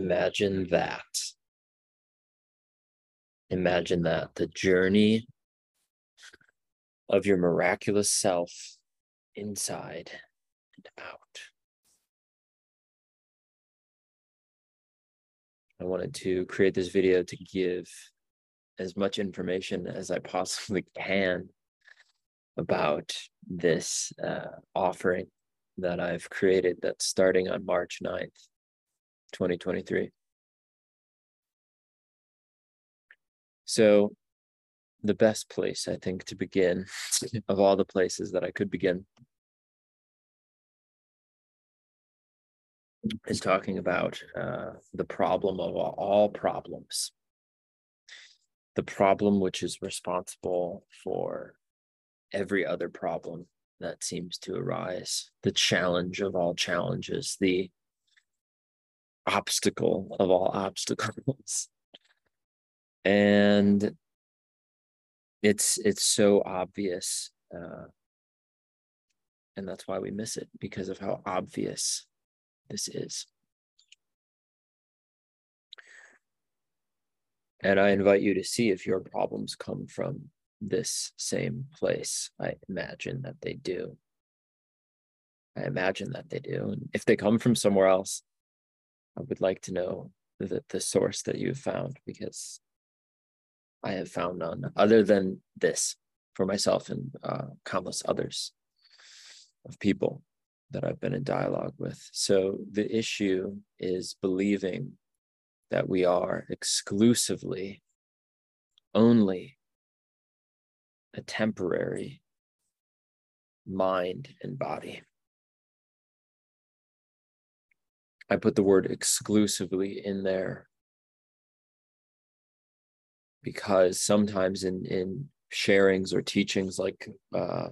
imagine that. Imagine that the journey of your miraculous self inside and out. I wanted to create this video to give as much information as I possibly can about this uh, offering that I've created that's starting on March 9th, 2023. So, the best place, I think, to begin of all the places that I could begin is talking about uh, the problem of all problems. The problem which is responsible for every other problem that seems to arise, the challenge of all challenges, the obstacle of all obstacles. And it's it's so obvious uh, and that's why we miss it because of how obvious this is. And i invite you to see if your problems come from this same place. I imagine that they do. I imagine that they do. And if they come from somewhere else i would like to know the, the source that you've found because I have found none other than this for myself and uh, countless others of people that I've been in dialogue with. So the issue is believing that we are exclusively only a temporary mind and body. I put the word exclusively in there because sometimes in in sharings or teachings like uh,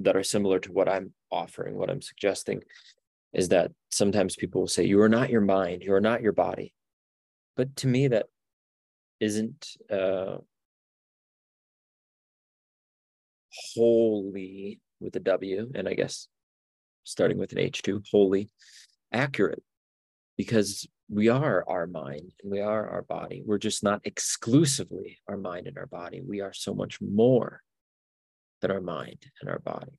that are similar to what I'm offering, what I'm suggesting, is that sometimes people will say, "You are not your mind. You are not your body," but to me, that isn't uh, wholly with a W, and I guess starting with an H two, wholly accurate, because we are our mind and we are our body. We're just not exclusively our mind and our body. We are so much more than our mind and our body.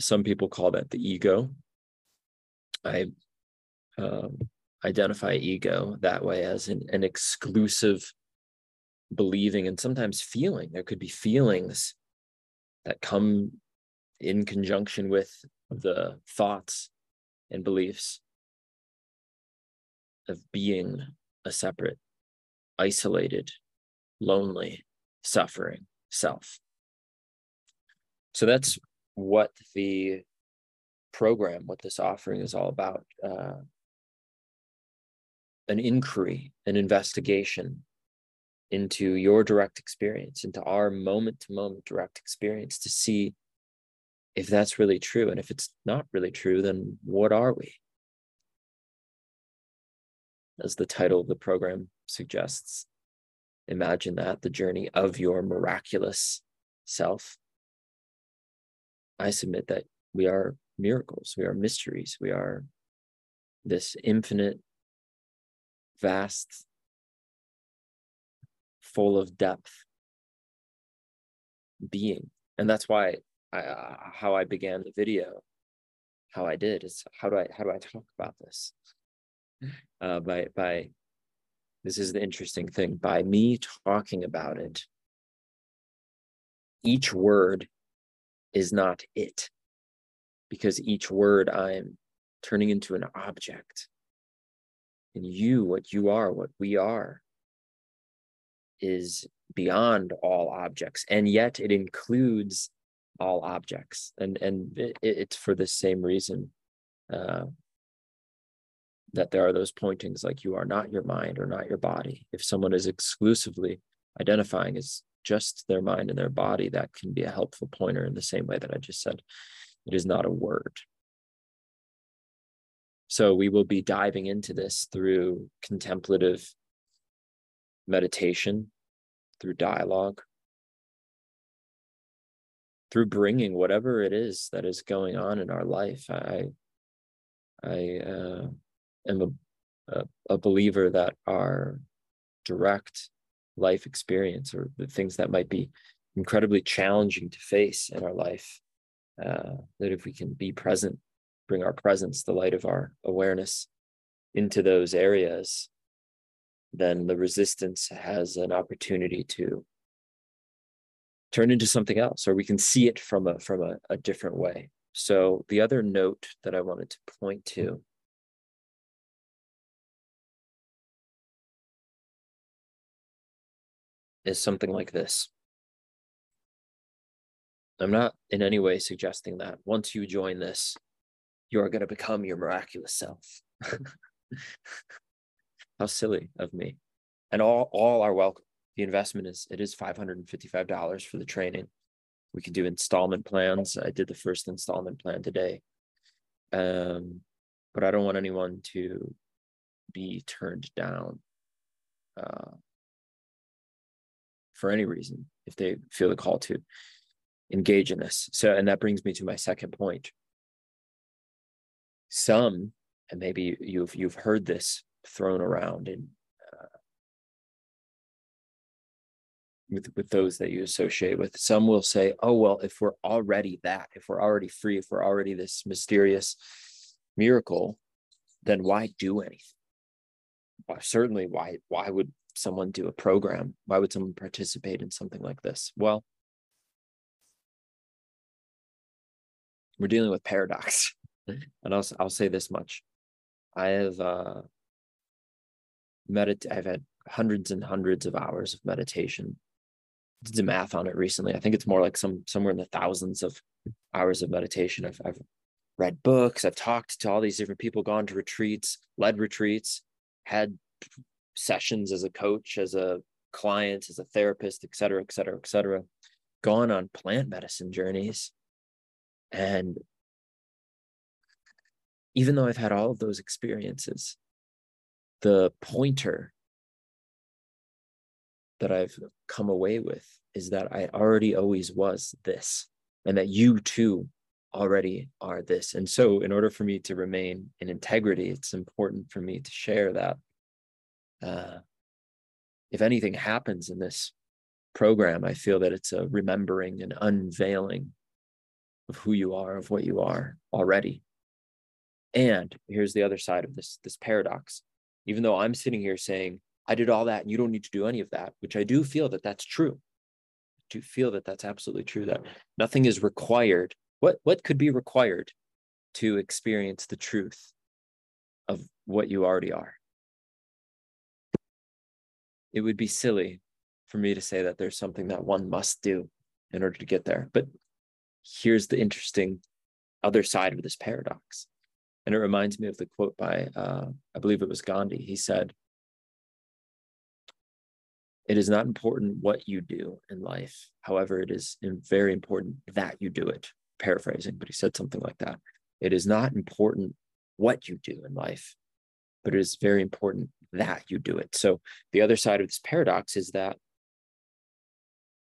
Some people call that the ego. I um, identify ego that way as an, an exclusive believing and sometimes feeling. There could be feelings that come in conjunction with the thoughts and beliefs of being a separate, isolated, lonely, suffering self. So that's what the program, what this offering is all about uh, an inquiry, an investigation into your direct experience, into our moment to moment direct experience to see if that's really true. And if it's not really true, then what are we? As the title of the program suggests, imagine that the journey of your miraculous self. I submit that we are miracles, we are mysteries, we are this infinite, vast, full of depth being. And that's why I, uh, how I began the video, how I did is how do I how do I talk about this? Uh, by by, this is the interesting thing. By me talking about it, each word is not it, because each word I'm turning into an object. And you, what you are, what we are, is beyond all objects, and yet it includes all objects. And and it, it's for the same reason uh, that there are those pointings like you are not your mind or not your body. If someone is exclusively identifying as just their mind and their body that can be a helpful pointer in the same way that i just said. It is not a word. So we will be diving into this through contemplative meditation through dialogue through bringing whatever it is that is going on in our life. I I uh, am a, a, a believer that our direct life experience or the things that might be incredibly challenging to face in our life, uh, that if we can be present, bring our presence, the light of our awareness into those areas, then the resistance has an opportunity to turn into something else or we can see it from a from a, a different way. So the other note that i wanted to point to is something like this. I'm not in any way suggesting that once you join this you're going to become your miraculous self. How silly of me. And all all are welcome the investment is it is $555 for the training. We can do installment plans. I did the first installment plan today. Um, but i don't want anyone to be turned down uh, for any reason if they feel the call to engage in this. So and that brings me to my second point. Some and maybe you've you've heard this thrown around in with with those that you associate with. Some will say oh well if we're already that if we're already free if we're already this mysterious miracle then why do anything? Well, certainly why why would someone do a program? Why would someone participate in something like this? Well we're dealing with paradox. And I'll, I'll say this much. I have uh medit i've had hundreds and hundreds of hours of meditation did the math on it recently. I think it's more like some somewhere in the thousands of hours of meditation. I've, I've read books, I've talked to all these different people, gone to retreats, led retreats, had sessions as a coach, as a client, as a therapist, et cetera, et cetera, et cetera, gone on plant medicine journeys. And even though I've had all of those experiences, the pointer that I've come away with is that I already always was this, and that you too already are this. And so, in order for me to remain in integrity, it's important for me to share that. Uh, if anything happens in this program, I feel that it's a remembering and unveiling of who you are, of what you are already. And here's the other side of this this paradox. Even though I'm sitting here saying, I did all that and you don't need to do any of that, which I do feel that that's true. I do feel that that's absolutely true that nothing is required. What what could be required to experience the truth of what you already are? It would be silly for me to say that there's something that one must do in order to get there. But here's the interesting other side of this paradox. And it reminds me of the quote by, uh, I believe it was Gandhi. He said, it is not important what you do in life. However, it is very important that you do it. Paraphrasing, but he said something like that. It is not important what you do in life, but it is very important that you do it. So the other side of this paradox is that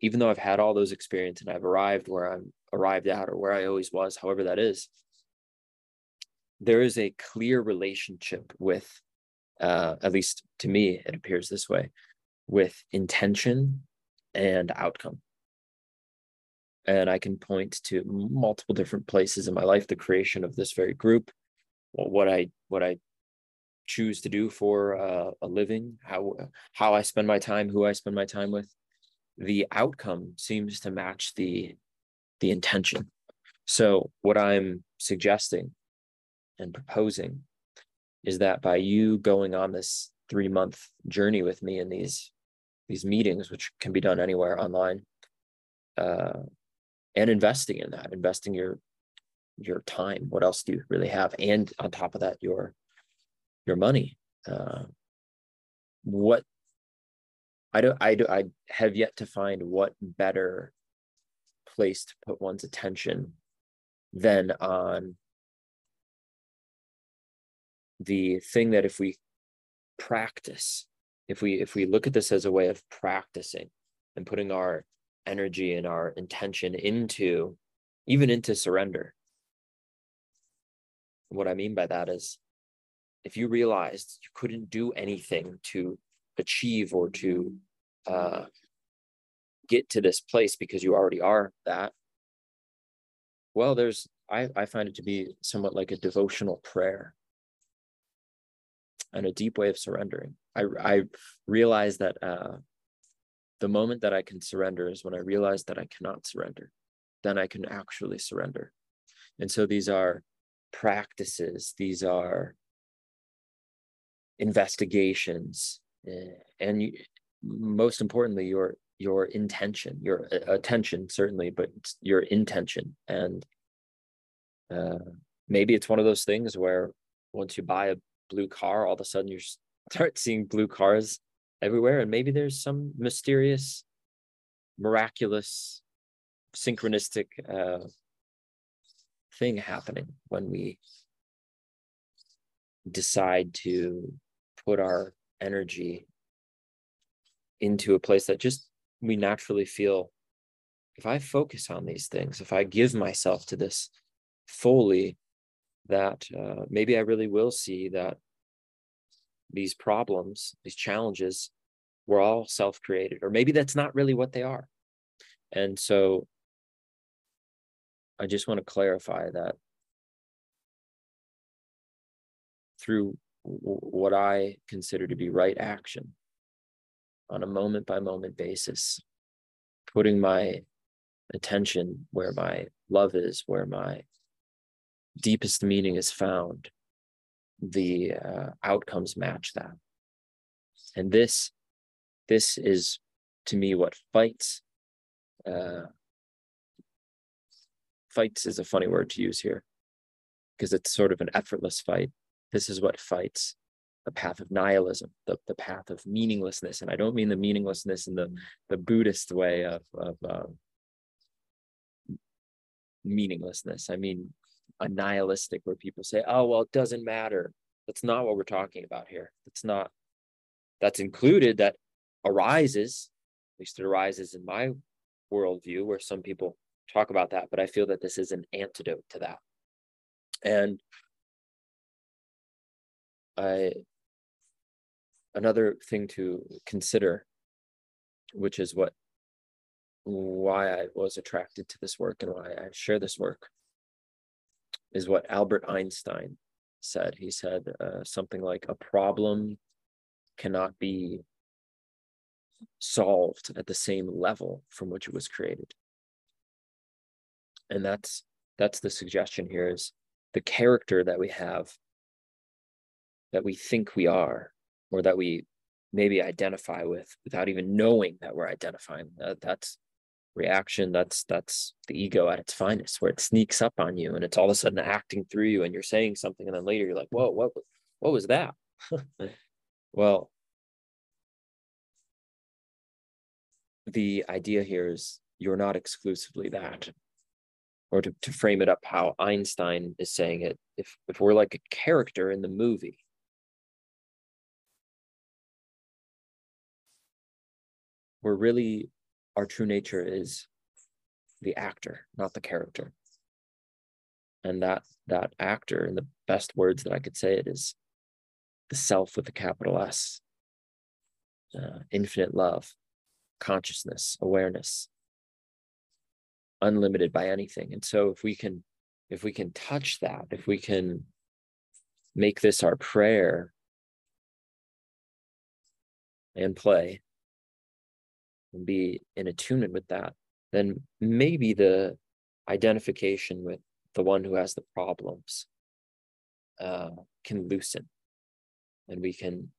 even though I've had all those experiences and I've arrived where I'm arrived at or where I always was, however that is, there is a clear relationship with, uh, at least to me, it appears this way, with intention and outcome. And I can point to multiple different places in my life, the creation of this very group, what I what I choose to do for uh, a living, how how I spend my time, who I spend my time with. The outcome seems to match the the intention. So what I'm suggesting and proposing is that by you going on this three month journey with me in these these meetings, which can be done anywhere online, uh, and investing in that, investing your your time. What else do you really have? And on top of that, your your money. Uh, what I don't I do I have yet to find what better place to put one's attention than on the thing that if we practice if we if we look at this as a way of practicing and putting our energy and our intention into even into surrender what I mean by that is if you realized you couldn't do anything to achieve or to uh, get to this place because you already are that, well, there's, I, I find it to be somewhat like a devotional prayer and a deep way of surrendering. I, I realize that uh, the moment that I can surrender is when I realize that I cannot surrender. Then I can actually surrender. And so these are practices, these are investigations, eh, and you, most importantly, your your intention, your uh, attention certainly, but your intention. And uh, maybe it's one of those things where once you buy a blue car, all of a sudden you start seeing blue cars everywhere, and maybe there's some mysterious, miraculous, synchronistic uh, thing happening when we decide to put our energy into a place that just we naturally feel if I focus on these things, if I give myself to this fully, that uh, maybe I really will see that these problems, these challenges, were all self created, or maybe that's not really what they are. And so I just want to clarify that through what I consider to be right action on a moment by moment basis, putting my attention where my love is, where my deepest meaning is found, the uh, outcomes match that. And this, this is to me what fights. Uh, fights is a funny word to use here because it's sort of an effortless fight. This is what fights the path of nihilism, the, the path of meaninglessness. And I don't mean the meaninglessness in the, the Buddhist way of, of uh, meaninglessness. I mean a nihilistic where people say, oh, well, it doesn't matter. That's not what we're talking about here. That's not, that's included, that arises, at least it arises in my worldview, where some people talk about that, but I feel that this is an antidote to that. And I another thing to consider, which is what why I was attracted to this work and why I share this work, is what Albert Einstein said. He said uh, something like, "A problem cannot be solved at the same level from which it was created." And that's that's the suggestion here: is the character that we have, that we think we are, or that we maybe identify with without even knowing that we're identifying that, that's reaction that's that's the ego at its finest where it sneaks up on you and it's all of a sudden acting through you and you're saying something and then later you're like whoa what what was that? Well the idea here is you're not exclusively that. Or to, to frame it up how einstein is saying it if if we're like a character in the movie we're really our true nature is the actor, not the character. And that that actor, in the best words that I could say it, is the self with the capital S, uh, infinite love, consciousness, awareness, unlimited by anything. And so, if we can, if we can touch that, if we can make this our prayer and play, and be in attunement with that, then maybe the identification with the one who has the problems uh, can loosen and we can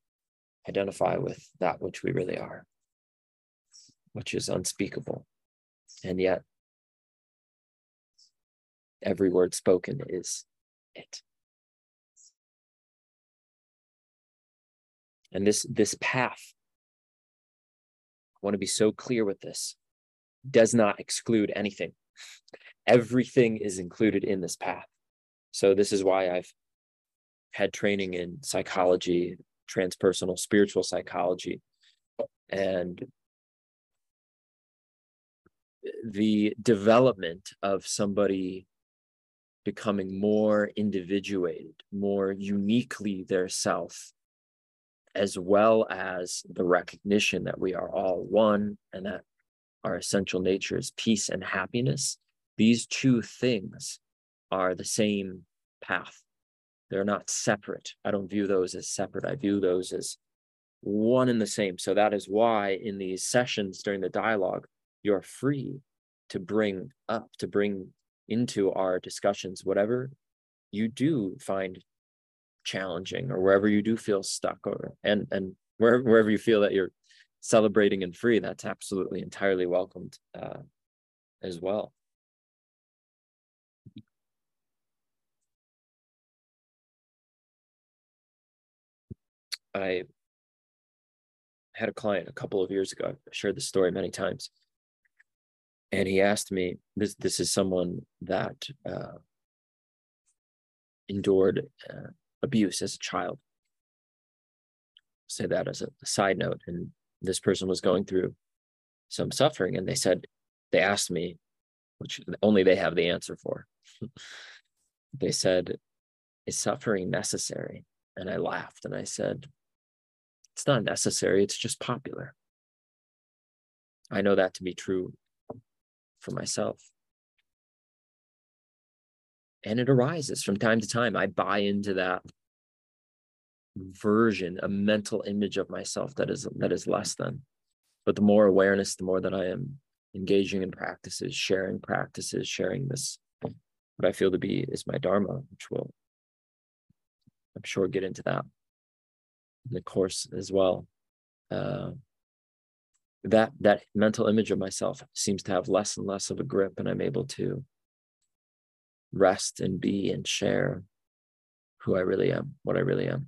identify with that which we really are, which is unspeakable. And yet, every word spoken is it. And this this path want to be so clear with this, does not exclude anything. Everything is included in this path. So, this is why I've had training in psychology, transpersonal spiritual psychology, and the development of somebody becoming more individuated, more uniquely their self, as well as the recognition that we are all one and that our essential nature is peace and happiness. These two things are the same path. They're not separate. I don't view those as separate. I view those as one and the same. So that is why in these sessions during the dialogue, you're free to bring up, to bring into our discussions whatever you do find challenging or wherever you do feel stuck or and and wherever, wherever you feel that you're celebrating and free that's absolutely entirely welcomed uh, as well i had a client a couple of years ago. I've shared this story many times. And he asked me, this, this is someone that uh, endured uh, abuse as a child. say that as a, side note. And this person was going through some suffering. And they said, they asked me, which only they have the answer for. they said, Is suffering necessary? And I laughed and I said, it's not necessary, it's just popular. I know that to be true for myself. And it arises from time to time. I buy into that version, a mental image of myself that is that is less than. But the more awareness, the more that I am engaging in practices, sharing practices, sharing this, what I feel to be is my dharma, which will, I'm sure, get into that in the course as well. Uh, that that mental image of myself seems to have less and less of a grip, and I'm able to rest and be and share who I really am, what I really am,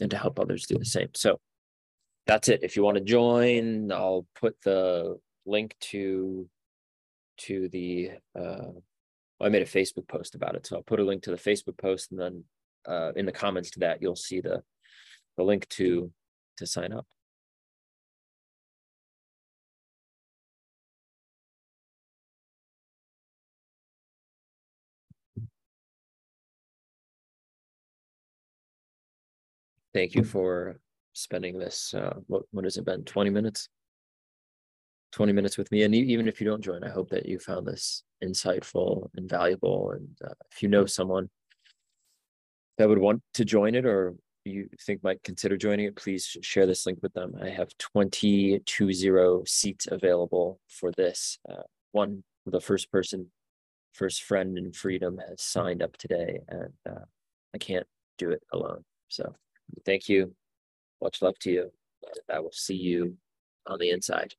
and to help others do the same. So that's it. If you want to join, I'll put the link to to the uh, I made a Facebook post about it, so I'll put a link to the Facebook post, and then uh, in the comments to that, you'll see the the link to to sign up. Thank you for spending this, uh, what, what has it been, 20 minutes? 20 minutes with me. And even if you don't join, I hope that you found this insightful and valuable. And uh, if you know someone that would want to join it or you think might consider joining it, please share this link with them. I have 220 seats available for this. Uh, one, the first person, first friend in freedom has signed up today, and uh, I can't do it alone. So thank you. Much love to you. I will see you on the inside.